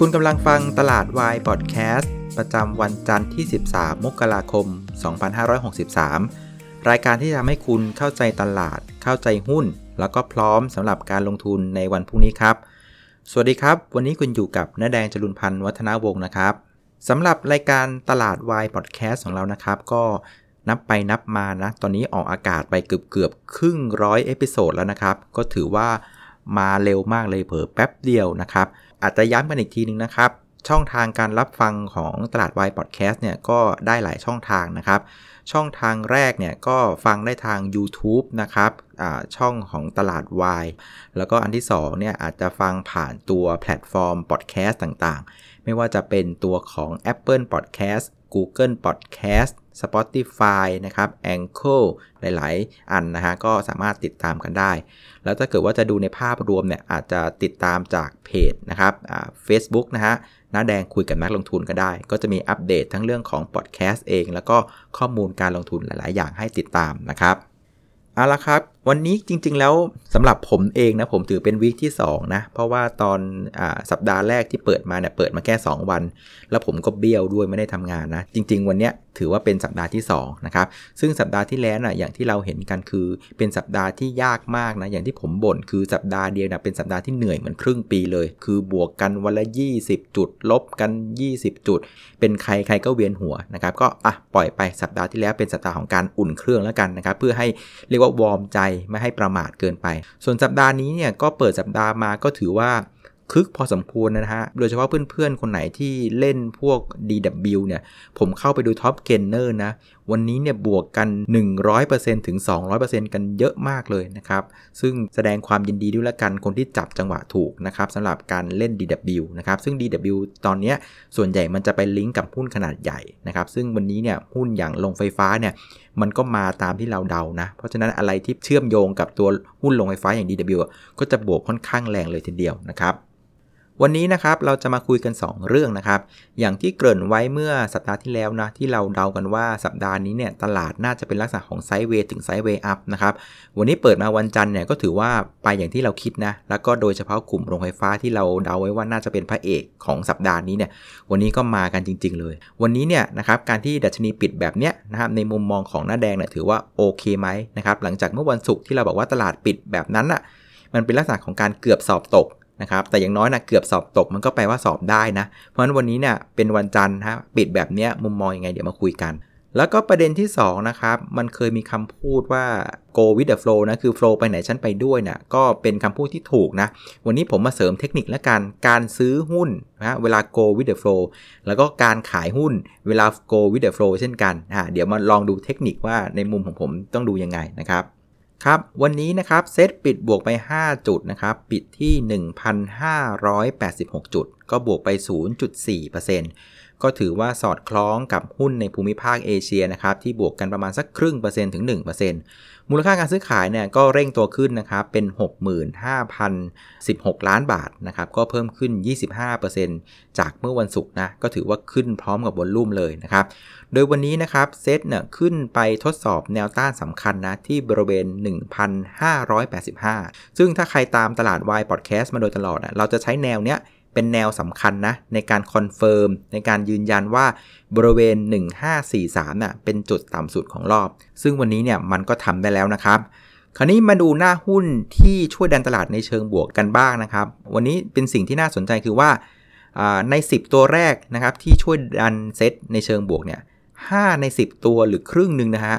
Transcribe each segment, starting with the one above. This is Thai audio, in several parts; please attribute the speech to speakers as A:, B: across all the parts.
A: คุณกำลังฟังตลาดวายพอดแคสต์ประจำวันจันทร์ที่ 13 มกราคม 2563 รายการที่ทำให้คุณเข้าใจตลาด เข้าใจหุ้น แล้วก็พร้อมสำหรับการลงทุนในวันพรุ่งนี้ครับ สวัสดีครับ วันนี้คุณอยู่กับน้าแดงจรุนพันธ์วัฒนาวงศ์นะครับสำหรับรายการตลาดวายพอดแคสต์ของเรานะครับ ก็นับไปนับมานะ ตอนนี้ออกอากาศไปเกือบเกือบครึ่งร้อย episode แล้วนะครับ ก็ถือว่า มาเร็วมากเลยเผอแป๊บเดียวนะครับ อาจจะย้ำกันอีกทีนึงนะครับ ช่องทางการรับฟังของตลาดวายพอดแคสต์เนี่ยก็ได้หลายช่องทางนะครับ ช่องทางแรกเนี่ยก็ฟังได้ทาง YouTube นะครับช่องของตลาดวายแล้วก็อันที่2เนี่ยอาจจะฟังผ่านตัวแพลตฟอร์มพอดแคสต์ต่างๆ ไม่ว่าจะเป็นตัวของ Apple Podcast Google Podcast Spotify นะครับ Anchor หลาย ๆ อันนะฮะก็สามารถติดตามกันได้ แล้วถ้าเกิดว่าจะดูในภาพรวมเนี่ยอาจจะติดตามจากเพจนะครับเฟซบุ๊กนะฮะน้าแดงคุยกับนักลงทุนก็ได้ ก็จะมีอัปเดตทั้งเรื่องของพอดแคสต์เอง แล้วก็ข้อมูลการลงทุนหลาย ๆ อย่างให้ติดตามนะครับเอาละครับ วันนี้จริง ๆ แล้วสำหรับผมเองนะผมถือเป็นวีคที่2นะเพราะว่าตอนอสัปดาห์แรกที่เปิดมาเนี่ยเปิดมาแค่ 2 วัน แล้วผมก็เบี้ยวด้วยไม่ได้ทำงานนะ จริง ๆ วันนี้ถือว่าเป็นสัปดาห์ที่2นะครับซึ่งสัปดาห์ที่แล้วนะอย่างที่เราเห็นกันคือเป็นสัปดาห์ที่ยากมากนะอย่างที่ผมบ่นคือสัปดาห์เดียวนะเป็นสัปดาห์ที่เหนื่อยเหมือนครึ่งปีเลย คือบวกกันวันละ 20 จุด ลบกัน 20 จุด เป็นใครใครก็เวียนหัวนะครับก็อะปล่อยไปสัปดาห์ที่แล้วเป็นสัปดาห์ของการอุ่นเครื่องแล้วกันนะครับเพื่อให้เรียกว่าวอร์มใจไม่ให้ประมาทเกินไป ส่วนสัปดาห์นี้เนี่ยก็เปิดสัปดาห์มาก็ถือว่าคึกพอสมควรนะฮะ โดยเฉพาะเพื่อนๆ คนไหนที่เล่นพวก DW เนี่ย ผมเข้าไปดู top gainer นะ วันนี้เนี่ยบวกกัน 100%ถึง 200%กันเยอะมากเลยนะครับ ซึ่งแสดงความยินดีด้วยละกันคนที่จับจังหวะถูกนะครับสำหรับการเล่น DW นะครับซึ่ง DW ตอนนี้ส่วนใหญ่มันจะไปลิงก์กับหุ้นขนาดใหญ่นะครับซึ่งวันนี้เนี่ยหุ้นอย่างโรงไฟฟ้าเนี่ยมันก็มาตามที่เราเดานะ เพราะฉะนั้นอะไรที่เชื่อมโยงกับตัวหุ้นโรงไฟฟ้าอย่าง DW ก็จะบวกค่อนข้างแรงเลยทีเดียวนะครับ วันนี้นะครับเราจะมาคุยกัน 2 เรื่องนะครับ อย่างที่เกริ่นไว้เมื่อสัปดาห์ที่แล้วนะที่เราเดากันว่าสัปดาห์นี้เนี่ยตลาดน่าจะเป็นลักษณะของไซด์เวย์ถึงไซด์เวย์อัพนะครับ วันนี้เปิดมาวันจันทร์เนี่ยก็ถือว่าไปอย่างที่เราคิดนะ แล้วก็โดยเฉพาะกลุ่มโรงไฟฟ้าที่เราเดาไว้ว่าน่าจะเป็นพระเอกของสัปดาห์นี้เนี่ย วันนี้ก็มากันจริง ๆ เลย วันนี้เนี่ยนะครับการที่ดัชนีปิดแบบเนี้ยนะครับในมุมมองของหน้าแดงเนี่ยถือว่าโอเคไหมนะครับหลังจากเมื่อวันศุกร์ที่เราบอกว่าตลาดปิดแบบนั้นอะมันเป็นลักษณะของการเกือบสอบตก นะครับแต่อย่างน้อยนะเกือบสอบตกมันก็แปลว่าสอบได้นะ เพราะฉะนั้นวันนี้เนี่ยเป็นวันจันทร์ฮะปิดแบบเนี้ยมุมมองยังไงเดี๋ยวมาคุยกัน แล้วก็ประเด็นที่2นะครับมันเคยมีคำพูดว่า go with the flow นะคือ flow ไปไหนฉันไปด้วยนะก็เป็นคำพูดที่ถูกนะ วันนี้ผมมาเสริมเทคนิคและการการซื้อหุ้นนะเวลา go with the flow แล้วก็การขายหุ้นเวลา go with the flow เช่นกันนะเดี๋ยวมาลองดูเทคนิคว่าในมุมของผมต้องดูยังไงนะครับ ครับ วันนี้นะครับเซตปิดบวกไป 5 จุดนะครับ ปิดที่ 1,586 จุด ก็บวกไป 0.4%ก็ถือว่าสอดคล้องกับหุ้นในภูมิภาคเอเชียนะครับ ที่บวกกันประมาณสักครึ่งเปอร์เซ็นต์ถึง 1% มูลค่าการซื้อขายเนี่ยก็เร่งตัวขึ้นนะครับเป็น 65,016 ล้านบาทนะครับก็เพิ่มขึ้น 25%จากเมื่อวันศุกร์นะก็ถือว่าขึ้นพร้อมกับวอลลุ่มเลยนะครับโดยวันนี้นะครับเซตเนี่ยขึ้นไปทดสอบแนวต้านสำคัญนะที่บริเวณ 1,585 ซึ่งถ้าใครตามตลาดวายพอดแคสต์มาโดยตลอดนะเราจะใช้แนวเนี้ย เป็นแนวสำคัญนะในการ confirm ในการยืนยันว่าบริเวณ 1543น่ะเป็นจุดต่ำสุดของรอบ ซึ่งวันนี้เนี่ยมันก็ทำได้แล้วนะครับ คราวนี้มาดูหน้าหุ้นที่ช่วยดันตลาดในเชิงบวกกันบ้างนะครับ วันนี้เป็นสิ่งที่น่าสนใจคือว่าใน 10 ตัวแรกนะครับที่ช่วยดันเซตในเชิงบวกเนี่ย5ใน 10 ตัวหรือครึ่งหนึ่งนะฮะ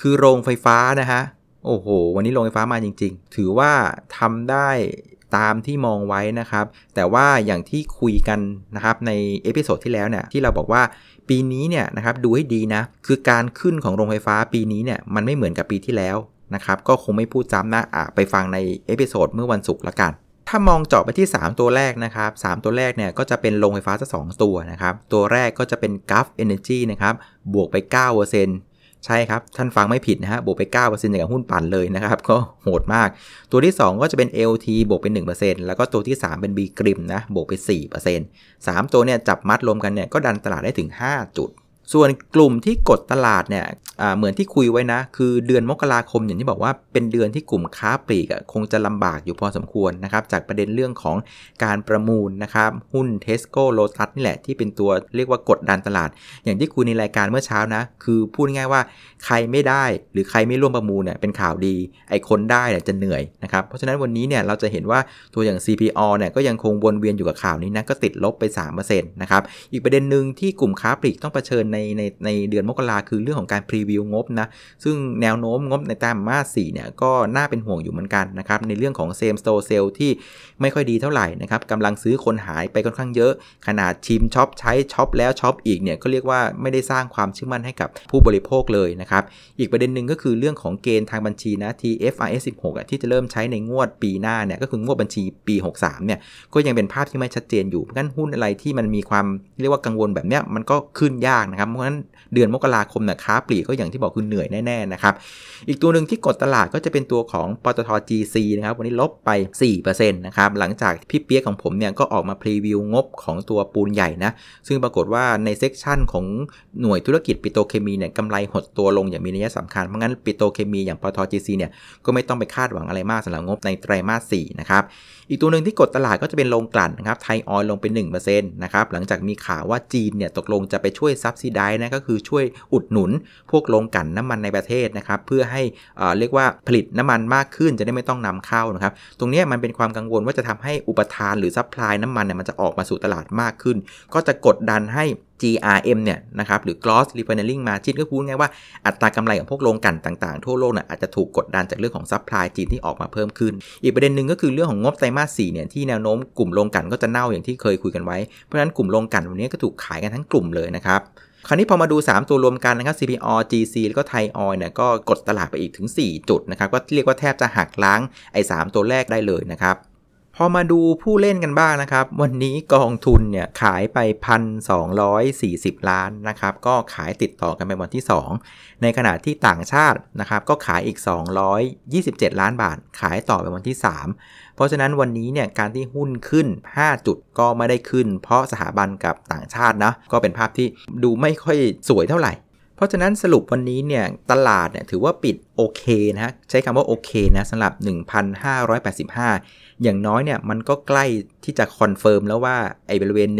A: คือโรงไฟฟ้านะฮะโอ้โห วันนี้โรงไฟฟ้ามาจริง ๆ ถือว่าทำได้ ตามที่มองไว้นะครับ แต่ว่าอย่างที่คุยกันนะครับใน episode ที่แล้วเนี่ยที่เราบอกว่าปีนี้เนี่ยนะครับดูให้ดีนะ คือการขึ้นของโรงไฟฟ้าปีนี้เนี่ยมันไม่เหมือนกับปีที่แล้วนะครับก็คงไม่พูดซ้ำนะอะไปฟังในepisode เมื่อวันศุกร์ละกันถ้ามองเจาะไปที่ 3 ตัวแรกนะครับ3ตัวแรกเนี่ยก็จะเป็นโรงไฟฟ้าซะ 3 ตัวนะครับ ตัวแรกก็จะเป็น Gulf Energy นะครับ บวกไป 9% ใช่ครับ ท่านฟังไม่ผิดนะฮะบวกไป9%อย่างหุ้นปั่นเลยนะครับ ก็โหดมาก ตัวที่ 2 ก็จะเป็น LT บวกไป1%แล้วก็ตัวที่ 3 เป็น B กริมนะบวกไป 4% 3 ตัวเนี่ยจับมัดรวมกันเนี่ยก็ดันตลาดได้ถึง 5 จุด ส่วนกลุ่มที่กดตลาดเนี่ยเหมือนที่คุยไว้นะ คือเดือนมกราคมอย่างที่บอกว่าเป็นเดือนที่กลุ่มค้าปลีกคงจะลำบากอยู่พอสมควรนะครับ จากประเด็นเรื่องของการประมูลนะครับ หุ้นเทสโก้โลตัสนี่แหละที่เป็นตัวเรียกว่ากดดันตลาด อย่างที่คุยในรายการเมื่อเช้านะ คือพูดง่ายว่าใครไม่ได้หรือใครไม่ร่วมประมูลเนี่ยเป็นข่าวดี ไอ้คนได้เนี่ยจะเหนื่อยนะครับ เพราะฉะนั้นวันนี้เนี่ยเราจะเห็นว่าตัวอย่าง CPALL เนี่ยก็ยังคงวนเวียนอยู่กับข่าวนี้นะก็ติดลบไป3%นะครับอีกประเด็นหนึ่งที่กลุ่มค้าปลีกต้องเผชิญในในในเดือนมกราคือเรื่องของการ preview งบนะ ซึ่งแนวโน้มงบในไตรมาส4เนี่ยก็น่าเป็นห่วงอยู่เหมือนกันนะครับในเรื่องของ same store sales ที่ไม่ค่อยดีเท่าไหร่นะครับกำลังซื้อคนหายไปค่อนข้างเยอะ ขนาดชิมช็อปใช้ช็อปแล้วช็อปอีกเนี่ยก็เรียกว่าไม่ได้สร้างความเชื่อมั่นให้กับผู้บริโภคเลยนะครับอีกประเด็นหนึ่งก็คือเรื่องของเกณฑ์ทางบัญชีนะ TFRS 16อะที่จะเริ่มใช้ในงวดปีหน้าเนี่ยก็คืองวดบัญชีปี 63เนี่ยก็ยังเป็นภาพที่ไม่ชัดเจนอยู่เพราะฉะนั้นหุ้นอะไรที่มันมีความเรียกว่ากังวลแบบเนี้ยมันก็ขึ้นยากนะครับเพราะฉะนั้นเดือนมกราคมเนี่ยค้าปลีกก็อย่างที่บอกคือเหนื่อยแน่ๆนะครับ อีกตัวหนึ่งที่กดตลาดก็จะเป็นตัวของปตท GC นะครับ วันนี้ลบไป 4%นะครับ หลังจากพี่เปียกของผมเนี่ยก็ออกมา preview งบของตัวปูนใหญ่นะ ซึ่งปรากฏว่าใน section ของหน่วยธุรกิจปิโตเคมีเนี่ยกำไรหดตัวลงอย่างมีนัยสำคัญ เพราะงั้นปิโตเคมีอย่างปตท GC เนี่ยก็ไม่ต้องไปคาดหวังอะไรมากสำหรับงบในไตรมาส4นะครับ อีกตัวหนึ่งที่กดตลาดก็จะเป็นโรงกลั่นนะครับ ไทยออยล์ลงไป1%นะครับ หลังจากมีข่าวว่าจีนเนี่ยตกลงจะไปช่วย subsidize นะก็คือช่วยอุดหนุนพวกโรงกลั่นน้ำมันในประเทศนะครับเพื่อให้เรียกว่าผลิตน้ำมันมากขึ้นจะได้ไม่ต้องนำเข้านะครับตรงนี้มันเป็นความกังวลว่าจะทำให้อุปทานหรือ supply น้ำมันเนี่ยมันจะออกมาสู่ตลาดมากขึ้น ก็จะกดดันให้ GRM เนี่ยนะครับหรือ Gross Refining Margin ก็พูดง่ายว่าอัตรากำไรของพวกโรงกลั่นต่างๆ ทั่วโลกเนี่ยอาจจะถูกกดดันจากเรื่องของ supply จีนที่ออกมาเพิ่มขึ้น อีกประเด็นหนึ่งก็คือเรื่องของงบไตรมาส4เนี่ยที่แนวโน้มกลุ่มโรงกลั่นก็จะเน่าอย่างที่เคยคุยกันไว้ เพราะฉะนั้นกลุ่มโรงกลั่นวันนี้ก็ถูกขายกันทั้งกลุ่มเลยนะครับคราวนี้พอมาดู 3 ตัวรวมกันนะครับ CPALL GC แล้วก็ไทยออยล์เนี่ยก็กดตลาดไปอีกถึง 4 จุดนะครับ ก็เรียกว่าแทบจะหักล้างไอ้3ตัวแรกได้เลยนะครับ พอมาดูผู้เล่นกันบ้างนะครับ วันนี้กองทุนเนี่ยขายไป 1,240 ล้านนะครับ ก็ขายติดต่อกันไปวันที่ 2 ในขณะที่ต่างชาตินะครับ ก็ขายอีก 227 ล้านบาท ขายต่อไปวันที่ 3 เพราะฉะนั้นวันนี้เนี่ยการที่หุ้นขึ้น 5 จุดก็ไม่ได้ขึ้น เพราะสถาบันกับต่างชาตินะก็เป็นภาพที่ดูไม่ค่อยสวยเท่าไหร่ เพราะฉะนั้นสรุปวันนี้เนี่ยตลาดเนี่ยถือว่าปิดโอเคนะ ใช้คำว่าโอเคนะสำหรับ 1,585 อย่างน้อยเนี่ยมันก็ใกล้ที่จะ confirm แล้วว่าไอ้บริเวณ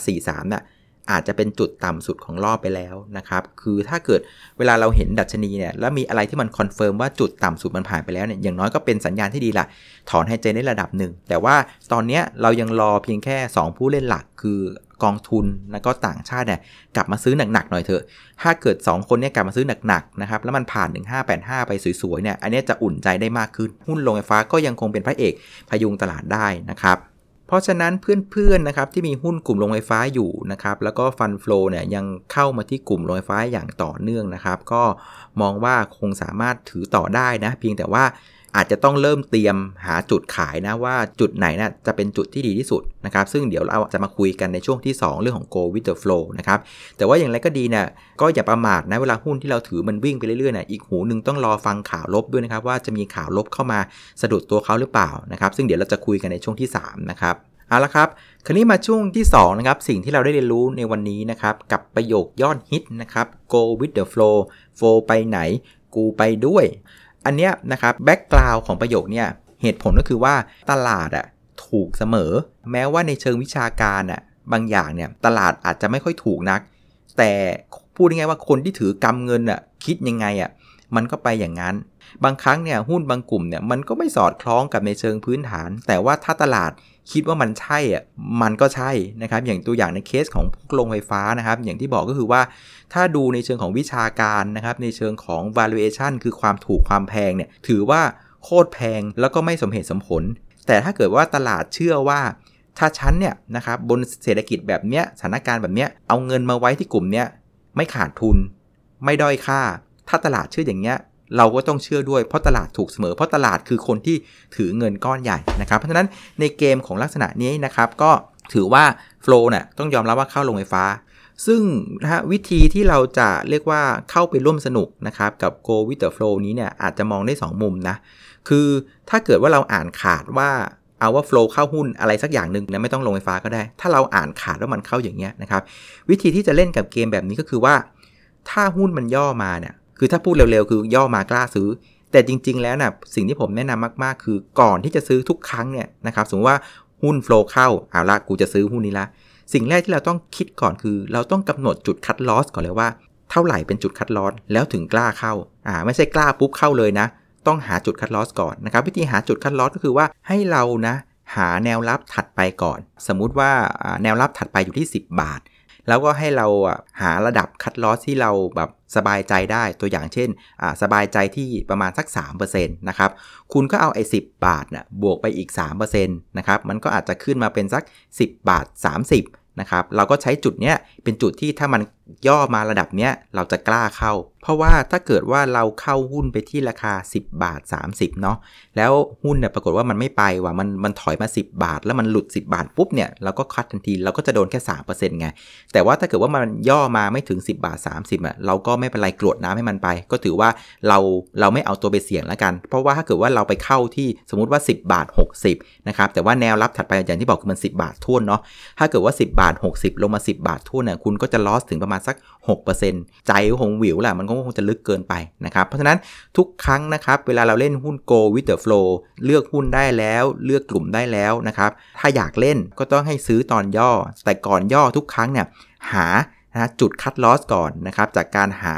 A: 1543น่ะอาจจะเป็นจุดต่ำสุดของรอบไปแล้วนะครับ คือถ้าเกิดเวลาเราเห็นดัชนีเนี่ย แล้วมีอะไรที่มัน confirm ว่าจุดต่ำสุดมันผ่านไปแล้วเนี่ย อย่างน้อยก็เป็นสัญญาณที่ดีละถอนหายใจในระดับหนึ่ง แต่ว่าตอนนี้เรายังรอเพียงแค่ 2 ผู้เล่นหลัก คือ กองทุนแล้วก็ต่างชาติเนี่ยกลับมาซื้อหนักๆหน่อยเถอะ ถ้าเกิด 2 คนเนี่ยกลับมาซื้อหนักๆนะครับแล้วมันผ่าน 1585 ไปสวยๆเนี่ยอันนี้จะอุ่นใจได้มากขึ้น หุ้นโรงไฟฟ้าก็ยังคงเป็นพระเอกพยุงตลาดได้นะครับเพราะฉะนั้นเพื่อนๆนะครับที่มีหุ้นกลุ่มโรงไฟฟ้าอยู่นะครับแล้วก็ฟันฟลูเนี่ยยังเข้ามาที่กลุ่มโรงไฟฟ้าอย่างต่อเนื่องนะครับ ก็มองว่าคงสามารถถือต่อได้นะเพียงแต่ว่า อาจจะต้องเริ่มเตรียมหาจุดขายนะว่าจุดไหนนะจะเป็นจุดที่ดีที่สุดนะครับซึ่งเดี๋ยวเราจะมาคุยกันในช่วงที่ 2 เรื่องของ go with the flow นะครับแต่ว่าอย่างไรก็ดีเนะี่ยก็อย่าประมาทนะเวลาหุ้นที่เราถือมันวิ่งไปเรื่อยๆนะอีกหูหนึ่งต้องรอฟังข่าวลบด้วยนะครับว่าจะมีข่าวลบเข้ามาสะดุดตัวเขาหรือเปล่านะครับซึ่งเดี๋ยวเราจะคุยกันในช่วงที่ 3 นะครับเอาละครับ คราวนี้มาช่วงที่2นะครับ สิ่งที่เราได้เรียนรู้ในวันนี้นะครับ กับประโยคยอดฮิตนะครับ go with the flow flow ไปไหน กูไปด้วย อันเนี้ยนะครับแบ็กกราวของประโยคเนี่ยเหตุผลก็คือว่าตลาดอะถูกเสมอ แม้ว่าในเชิงวิชาการอะบางอย่างเนี่ยตลาดอาจจะไม่ค่อยถูกนัก แต่พูดง่ายๆว่าคนที่ถือกำเงินอะคิดยังไงอะมันก็ไปอย่างนั้น บางครั้งเนี่ยหุ้นบางกลุ่มเนี่ยมันก็ไม่สอดคล้องกับในเชิงพื้นฐาน แต่ว่าถ้าตลาด คิดว่ามันใช่อะมันก็ใช่นะครับ อย่างตัวอย่างในเคสของพวกโรงไฟฟ้านะครับ อย่างที่บอกก็คือว่าถ้าดูในเชิงของวิชาการนะครับ ในเชิงของ valuation คือความถูกความแพงเนี่ยถือว่าโคตรแพงแล้วก็ไม่สมเหตุสมผล แต่ถ้าเกิดว่าตลาดเชื่อว่าถ้าฉันเนี่ยนะครับบนเศรษฐกิจแบบเนี้ยสถานการณ์แบบเนี้ยเอาเงินมาไว้ที่กลุ่มเนี้ยไม่ขาดทุน ไม่ด้อยค่า ถ้าตลาดเชื่ออย่างเงี้ย เราก็ต้องเชื่อด้วยเพราะตลาดถูกเสมอ เพราะตลาดคือคนที่ถือเงินก้อนใหญ่นะครับ เพราะฉะนั้นในเกมของลักษณะนี้นะครับก็ถือว่าโฟล์น่ะต้องยอมรับว่าเข้าลงไฟฟ้า ซึ่งนะฮะวิธีที่เราจะเรียกว่าเข้าไปร่วมสนุกนะครับกับ Go with the Flow นี้เนี่ยอาจจะมองได้ 2 มุมนะ คือถ้าเกิดว่าเราอ่านขาดว่าเอาว่า flow เข้าหุ้นอะไรสักอย่างหนึ่งนะไม่ต้องลงไฟฟ้าก็ได้ ถ้าเราอ่านขาดว่ามันเข้าอย่างเงี้ยนะครับวิธีที่จะเล่นกับเกมแบบนี้ก็คือว่า ถ้าหุ้นมันย่อมาเนี่ย คือถ้าพูดเร็วๆ คือย่อมากล้าซื้อ แต่จริง ๆ แล้วนะสิ่งที่ผมแนะนำมากๆ คือก่อนที่จะซื้อทุกครั้งเนี่ยนะครับสมมติว่าหุ้นโฟล์เข้าเอาละกูจะซื้อหุ้นนี้ละสิ่งแรกที่เราต้องคิดก่อนคือ เราต้องกำหนดจุดคัดลอสก่อนเลยว่าเท่าไหร่เป็นจุดคัดลอสแล้วถึงกล้าเข้าอ่าไม่ใช่กล้าปุ๊บเข้าเลยนะ ต้องหาจุดคัดลอสก่อนนะครับวิธีหาจุดคัดลอสก็คือว่าให้เรานะหาแนวรับถัดไปก่อน สมมุติว่าแนวรับถัดไปอยู่ที่ 10 บาท แล้วก็ให้เราหาระดับคัดลอสที่เราแบบสบายใจได้ตัวอย่างเช่นสบายใจที่ประมาณสัก3%นะครับคุณก็เอาไอ้สิบาทนะ่ะบวกไปอีก3%นะครับมันก็อาจจะขึ้นมาเป็นสัก 10 บาท 30นะครับเราก็ใช้จุดเนี้ยเป็นจุดที่ถ้ามันย่อมาระดับเนี้ยเราจะกล้าเข้า เพราะว่าถ้าเกิดว่าเราเข้าหุ้นไปที่ราคา 10 บาท 30เนาะแล้วหุ้นเนี่ยปรากฏว่ามันไม่ไปว่ะมันมันถอยมา 10 บาท แล้วมันหลุด 10 บาทปุ๊บเนี่ยเราก็คัดทันทีเราก็จะโดนแค่3%ไงแต่ว่าถ้าเกิดว่ามันย่อมาไม่ถึง 10 บาท 30อะเราก็ไม่เป็นไรกรวดน้ำให้มันไป ก็ถือว่าเราเราไม่เอาตัวไปเสี่ยงแล้วกัน เพราะว่าถ้าเกิดว่าเราไปเข้าที่สมมติว่า 10 บาท 60นะครับแต่ว่าแนวรับถัดไปอย่างที่บอกคือมัน 10 บาททุ่นเนาะถ้าเกิดว่า 10 บาท 60 ลงมา 10 บาททุ่นเนี่ยคุณก็จะลอสถึงประมาณสัก 6%ใจคงวิวแหละมันก็คงจะลึกเกินไปนะครับเพราะฉะนั้นทุกครั้งนะครับเวลาเราเล่นหุ้น Go with the flow เลือกหุ้นได้แล้วเลือกกลุ่มได้แล้วนะครับถ้าอยากเล่นก็ต้องให้ซื้อตอนย่อ แต่ก่อนย่อทุกครั้งเนี่ยหานะจุดคัดลอสก่อนนะครับจากการหา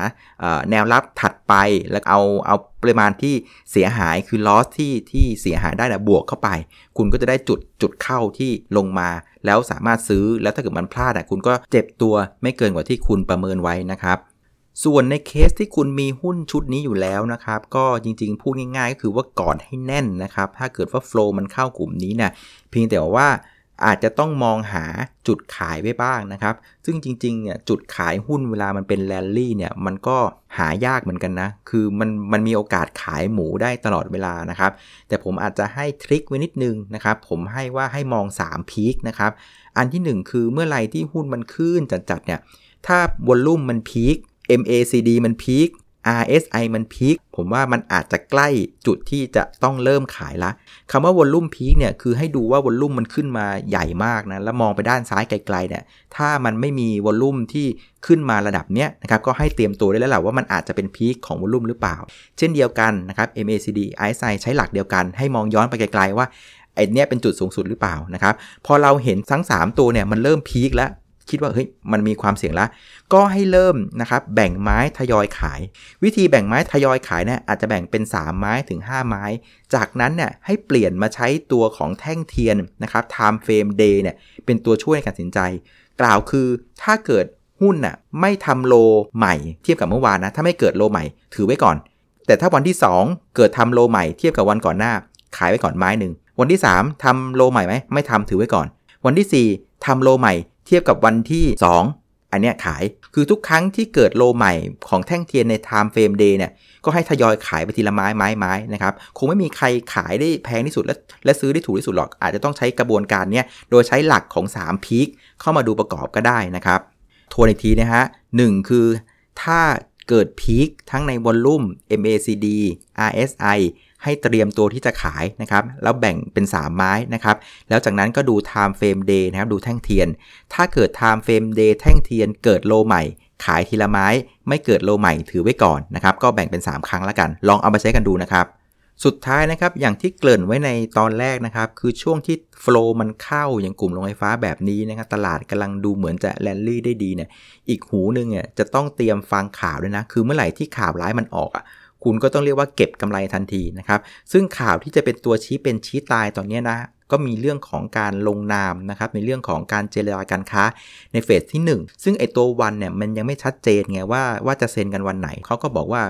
A: แนวรับถัดไปแล้วเอาเอาปริมาณที่เสียหายคือลอสที่ที่เสียหายได้นะบวกเข้าไป คุณก็จะได้จุดจุดเข้าที่ลงมา แล้วสามารถซื้อแล้วถ้าเกิดมันพลาดอะคุณก็เจ็บตัวไม่เกินกว่าที่คุณประเมินไว้นะครับส่วนในเคสที่คุณมีหุ้นชุดนี้อยู่แล้วนะครับ ก็จริงๆ พูดง่ายๆ ก็คือว่าก่อนให้แน่นนะครับ ถ้าเกิดว่าโฟล์มันเข้ากลุ่มนี้เนะเพียงแต่ว่า อาจจะต้องมองหาจุดขายไว้บ้างนะครับ ซึ่งจริงๆ เนี่ยจุดขายหุ้นเวลามันเป็นแรลลี่เนี่ยมันก็หายากเหมือนกันนะ คือมันมันมีโอกาสขายหมูได้ตลอดเวลานะครับ แต่ผมอาจจะให้ทริคไว้นิดนึงนะครับ ผมให้ว่าให้มอง3พีคนะครับ อันที่ 1 คือเมื่อไรที่หุ้นมันขึ้นจัดๆเนี่ย ถ้าวอลลุ่มมันพีค MACD มันพีค RSI มันพีคผมว่ามันอาจจะใกล้จุดที่จะต้องเริ่มขายละคำว่า volume peak เนี่ยคือให้ดูว่า volume มันขึ้นมาใหญ่มากนะแล้วมองไปด้านซ้ายไกลๆเนี่ยถ้ามันไม่มี volume ที่ขึ้นมาระดับเนี้ยนะครับก็ให้เตรียมตัวได้แล้วแหละว่ามันอาจจะเป็น peak ของ volume หรือเปล่า เช่นเดียวกันนะครับ MACD RSI ใช้หลักเดียวกัน ให้มองย้อนไปไกลๆว่าไอ้นี่เป็นจุดสูงสุดหรือเปล่านะครับพอเราเห็นทั้ง 3 ตัวเนี่ยมันเริ่มพีคแล้ว คิดว่าเฮ้ยมันมีความเสี่ยงแล้วก็ให้เริ่มนะครับแบ่งไม้ทยอยขาย วิธีแบ่งไม้ทยอยขายเนี่ยอาจจะแบ่งเป็น 3 ไม้ถึง 5 ไม้ จากนั้นเนี่ยให้เปลี่ยนมาใช้ตัวของแท่งเทียนนะครับ time frame day เนี่ยเป็นตัวช่วยในการตัดสินใจ กล่าวคือถ้าเกิดหุ้นน่ะไม่ทำโลใหม่เทียบกับเมื่อวานนะถ้าไม่เกิดโลใหม่ถือไว้ก่อน แต่ถ้าวันที่ 2 เกิดทำโลใหม่เทียบกับวันก่อนหน้า ขายไว้ก่อนไม้หนึ่งวันที่ 3ทำโลใหม่ไหมไม่ทำถือไว้ก่อน วันที่ 4ทำโลใหม่ เทียบกับวันที่ 2 อันเนี้ยขายคือทุกครั้งที่เกิดโลใหม่ของแท่งเทียนใน time frame day เนี่ยก็ให้ทยอยขายไปทีละไม้ไม้ไม้นะครับคงไม่มีใครขายได้แพงที่สุดและและซื้อได้ถูกที่สุดหรอก อาจจะต้องใช้กระบวนการเนี้ยโดยใช้หลักของ3พีคเข้ามาดูประกอบก็ได้นะครับทวนอีกทีนะฮะคือถ้าเกิด peak ทั้งใน volume MACD RSI ให้เตรียมตัวที่จะขายนะครับ แล้วแบ่งเป็น 3 ไม้นะครับ แล้วจากนั้นก็ดู time frame day นะครับ ดูแท่งเทียน ถ้าเกิด time frame day แท่งเทียนเกิด low ใหม่ ขายทีละไม้ ไม่เกิด low ใหม่ถือไว้ก่อนนะครับ ก็แบ่งเป็น 3 ครั้งแล้วกัน ลองเอามาใช้กันดูนะครับสุดท้ายนะครับ อย่างที่เกริ่นไว้ในตอนแรกนะครับ คือช่วงที่ flow มันเข้าอย่างกลุ่มโรงไฟฟ้าแบบนี้นะครับ ตลาดกำลังดูเหมือนจะแลนลี่ได้ดีเนี่ย อีกหูนึงเนี่ยจะต้องเตรียมฟังข่าวด้วยนะ คือเมื่อไหร่ที่ข่าวร้ายมันออกอะ คุณก็ต้องเรียกว่าเก็บกำไรทันทีนะครับ ซึ่งข่าวที่จะเป็นตัวชี้เป็นชี้ตายตอนนี้นะก็มีเรื่องของการลงนามนะครับในเรื่องของการเจรจาการค้าในเฟสที่ 1 ซึ่งไอตัววันเนี่ยมันยังไม่ชัดเจนไงว่าว่าจะเซ็นกันวันไหน เขาก็บอกว่า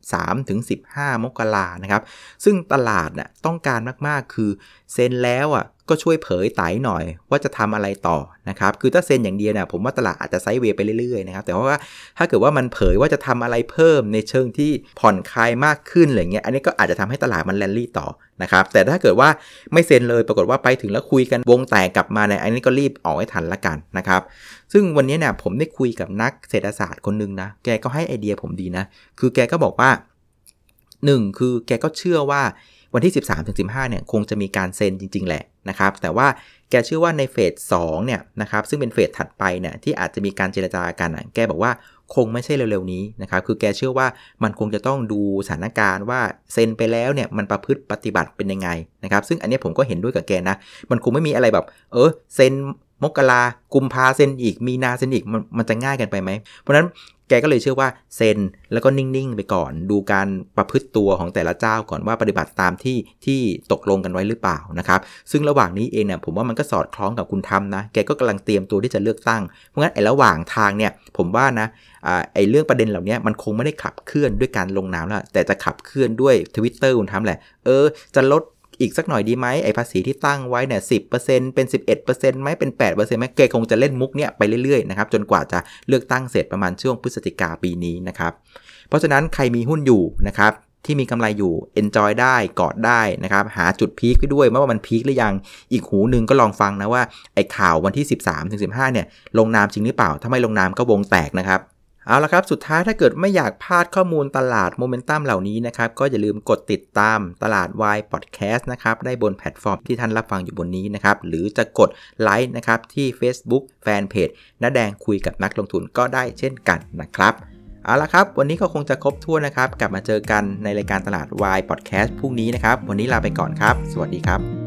A: 13 ถึง 15 มกรานะครับ ซึ่งตลาดน่ะต้องการมาก ๆ คือ เซ็นแล้วอะก็ช่วยเผยไตหน่อยว่าจะทำอะไรต่อนะครับ คือถ้าเซ็นอย่างเดียวเนี่ยผมว่าตลาดอาจจะไซด์เวย์ไปเรื่อยๆนะครับ แต่ว่าถ้าเกิดว่ามันเผยว่าจะทำอะไรเพิ่มในเชิงที่ผ่อนคลายมากขึ้นอะไรเงี้ย อันนี้ก็อาจจะทำให้ตลาดมันแลนลี่ต่อนะครับ แต่ถ้าเกิดว่าไม่เซ็นเลยปรากฏว่าไปถึงแล้วคุยกันวงแตกกลับมาเนี่ย อันนี้ก็รีบออกให้ทันละกันนะครับ ซึ่งวันนี้เนี่ยผมได้คุยกับนักเศรษฐศาสตร์คนหนึ่งนะ แกก็ให้ไอเดียผมดีนะ คือแกก็บอกว่า 1 คือแกก็เชื่อว่า วันที่ 13-15เนี่ยคงจะมีการเซ็นจริง ๆ แหละนะครับ แต่ว่าแกเชื่อว่าในเฟส2เนี่ยนะครับซึ่งเป็นเฟสถัดไปเนี่ยที่อาจจะมีการเจรจากันแกบอกว่าคงไม่ใช่เร็วๆนี้นะครับ คือแกเชื่อว่ามันคงจะต้องดูสถานการณ์ว่าเซ็นไปแล้วเนี่ยมันประพฤติปฏิบัติเป็นยังไงนะครับ ซึ่งอันนี้ผมก็เห็นด้วยกับแกนะ มันคงไม่มีอะไรแบบ เออเซ็นมกรากุมภาเซ็นอีก มีนาเซ็นอีก มันมันจะง่ายกันไปไหม เพราะฉะนั้น แกก็เลยเชื่อว่าเซ็นแล้วก็นิ่ง ๆ ไปก่อน ดูการประพฤติตัวของแต่ละเจ้าก่อนว่าปฏิบัติตามที่ที่ตกลงกันไว้หรือเปล่านะครับ ซึ่งระหว่างนี้เองเนี่ยผมว่ามันก็สอดคล้องกับคุณทำนะ แกก็กำลังเตรียมตัวที่จะเลือกตั้ง เพราะงั้นไอ้ระหว่างทางเนี่ยผมว่านะไอ้เรื่องประเด็นเหล่านี้มันคงไม่ได้ขับเคลื่อนด้วยการลงนามแล้วแต่จะขับเคลื่อนด้วยทวิตเตอร์คุณทำแหละ เออ จะลด อีกสักหน่อยดีไหมไอ้ภาษีที่ตั้งไว้เนี่ยสิเป็น 11%ไหมเป็น8%ไหมแกคงจะเล่นมุกเนี่ยไปเรื่อยๆนะครับจนกว่าจะเลือกตั้งเสร็จประมาณช่วงพฤศจิกาปีนี้นะครับเพราะฉะนั้นใครมีหุ้นอยู่นะครับที่มีกำไรอยู่ enjoy ได้กอดได้นะครับ หาจุด peak ไปด้วยนะว่ามัน peak หรือยัง อีกหูหนึ่งก็ลองฟังนะว่า ไอ้ข่าววันที่ 13-15 เนี่ย ลงนามจริงหรือเปล่า ถ้าไม่ลงนามก็วงแตกนะครับ เอาละครับ สุดท้ายถ้าเกิดไม่อยากพลาดข้อมูลตลาดโมเมนตัมเหล่านี้นะครับ ก็อย่าลืมกดติดตามตลาดวายพอดแคสต์นะครับ ได้บนแพลตฟอร์มที่ท่านรับฟังอยู่บนนี้นะครับ หรือจะกดไลค์นะครับ ที่ Facebook Fanpage น้าแดงคุยกับนักลงทุนก็ได้เช่นกันนะครับเอาละครับ วันนี้ก็คงจะครบถ้วนนะครับ กลับมาเจอกันในรายการตลาดวายพอดแคสต์พรุ่งนี้นะครับ วันนี้ลาไปก่อนครับ สวัสดีครับ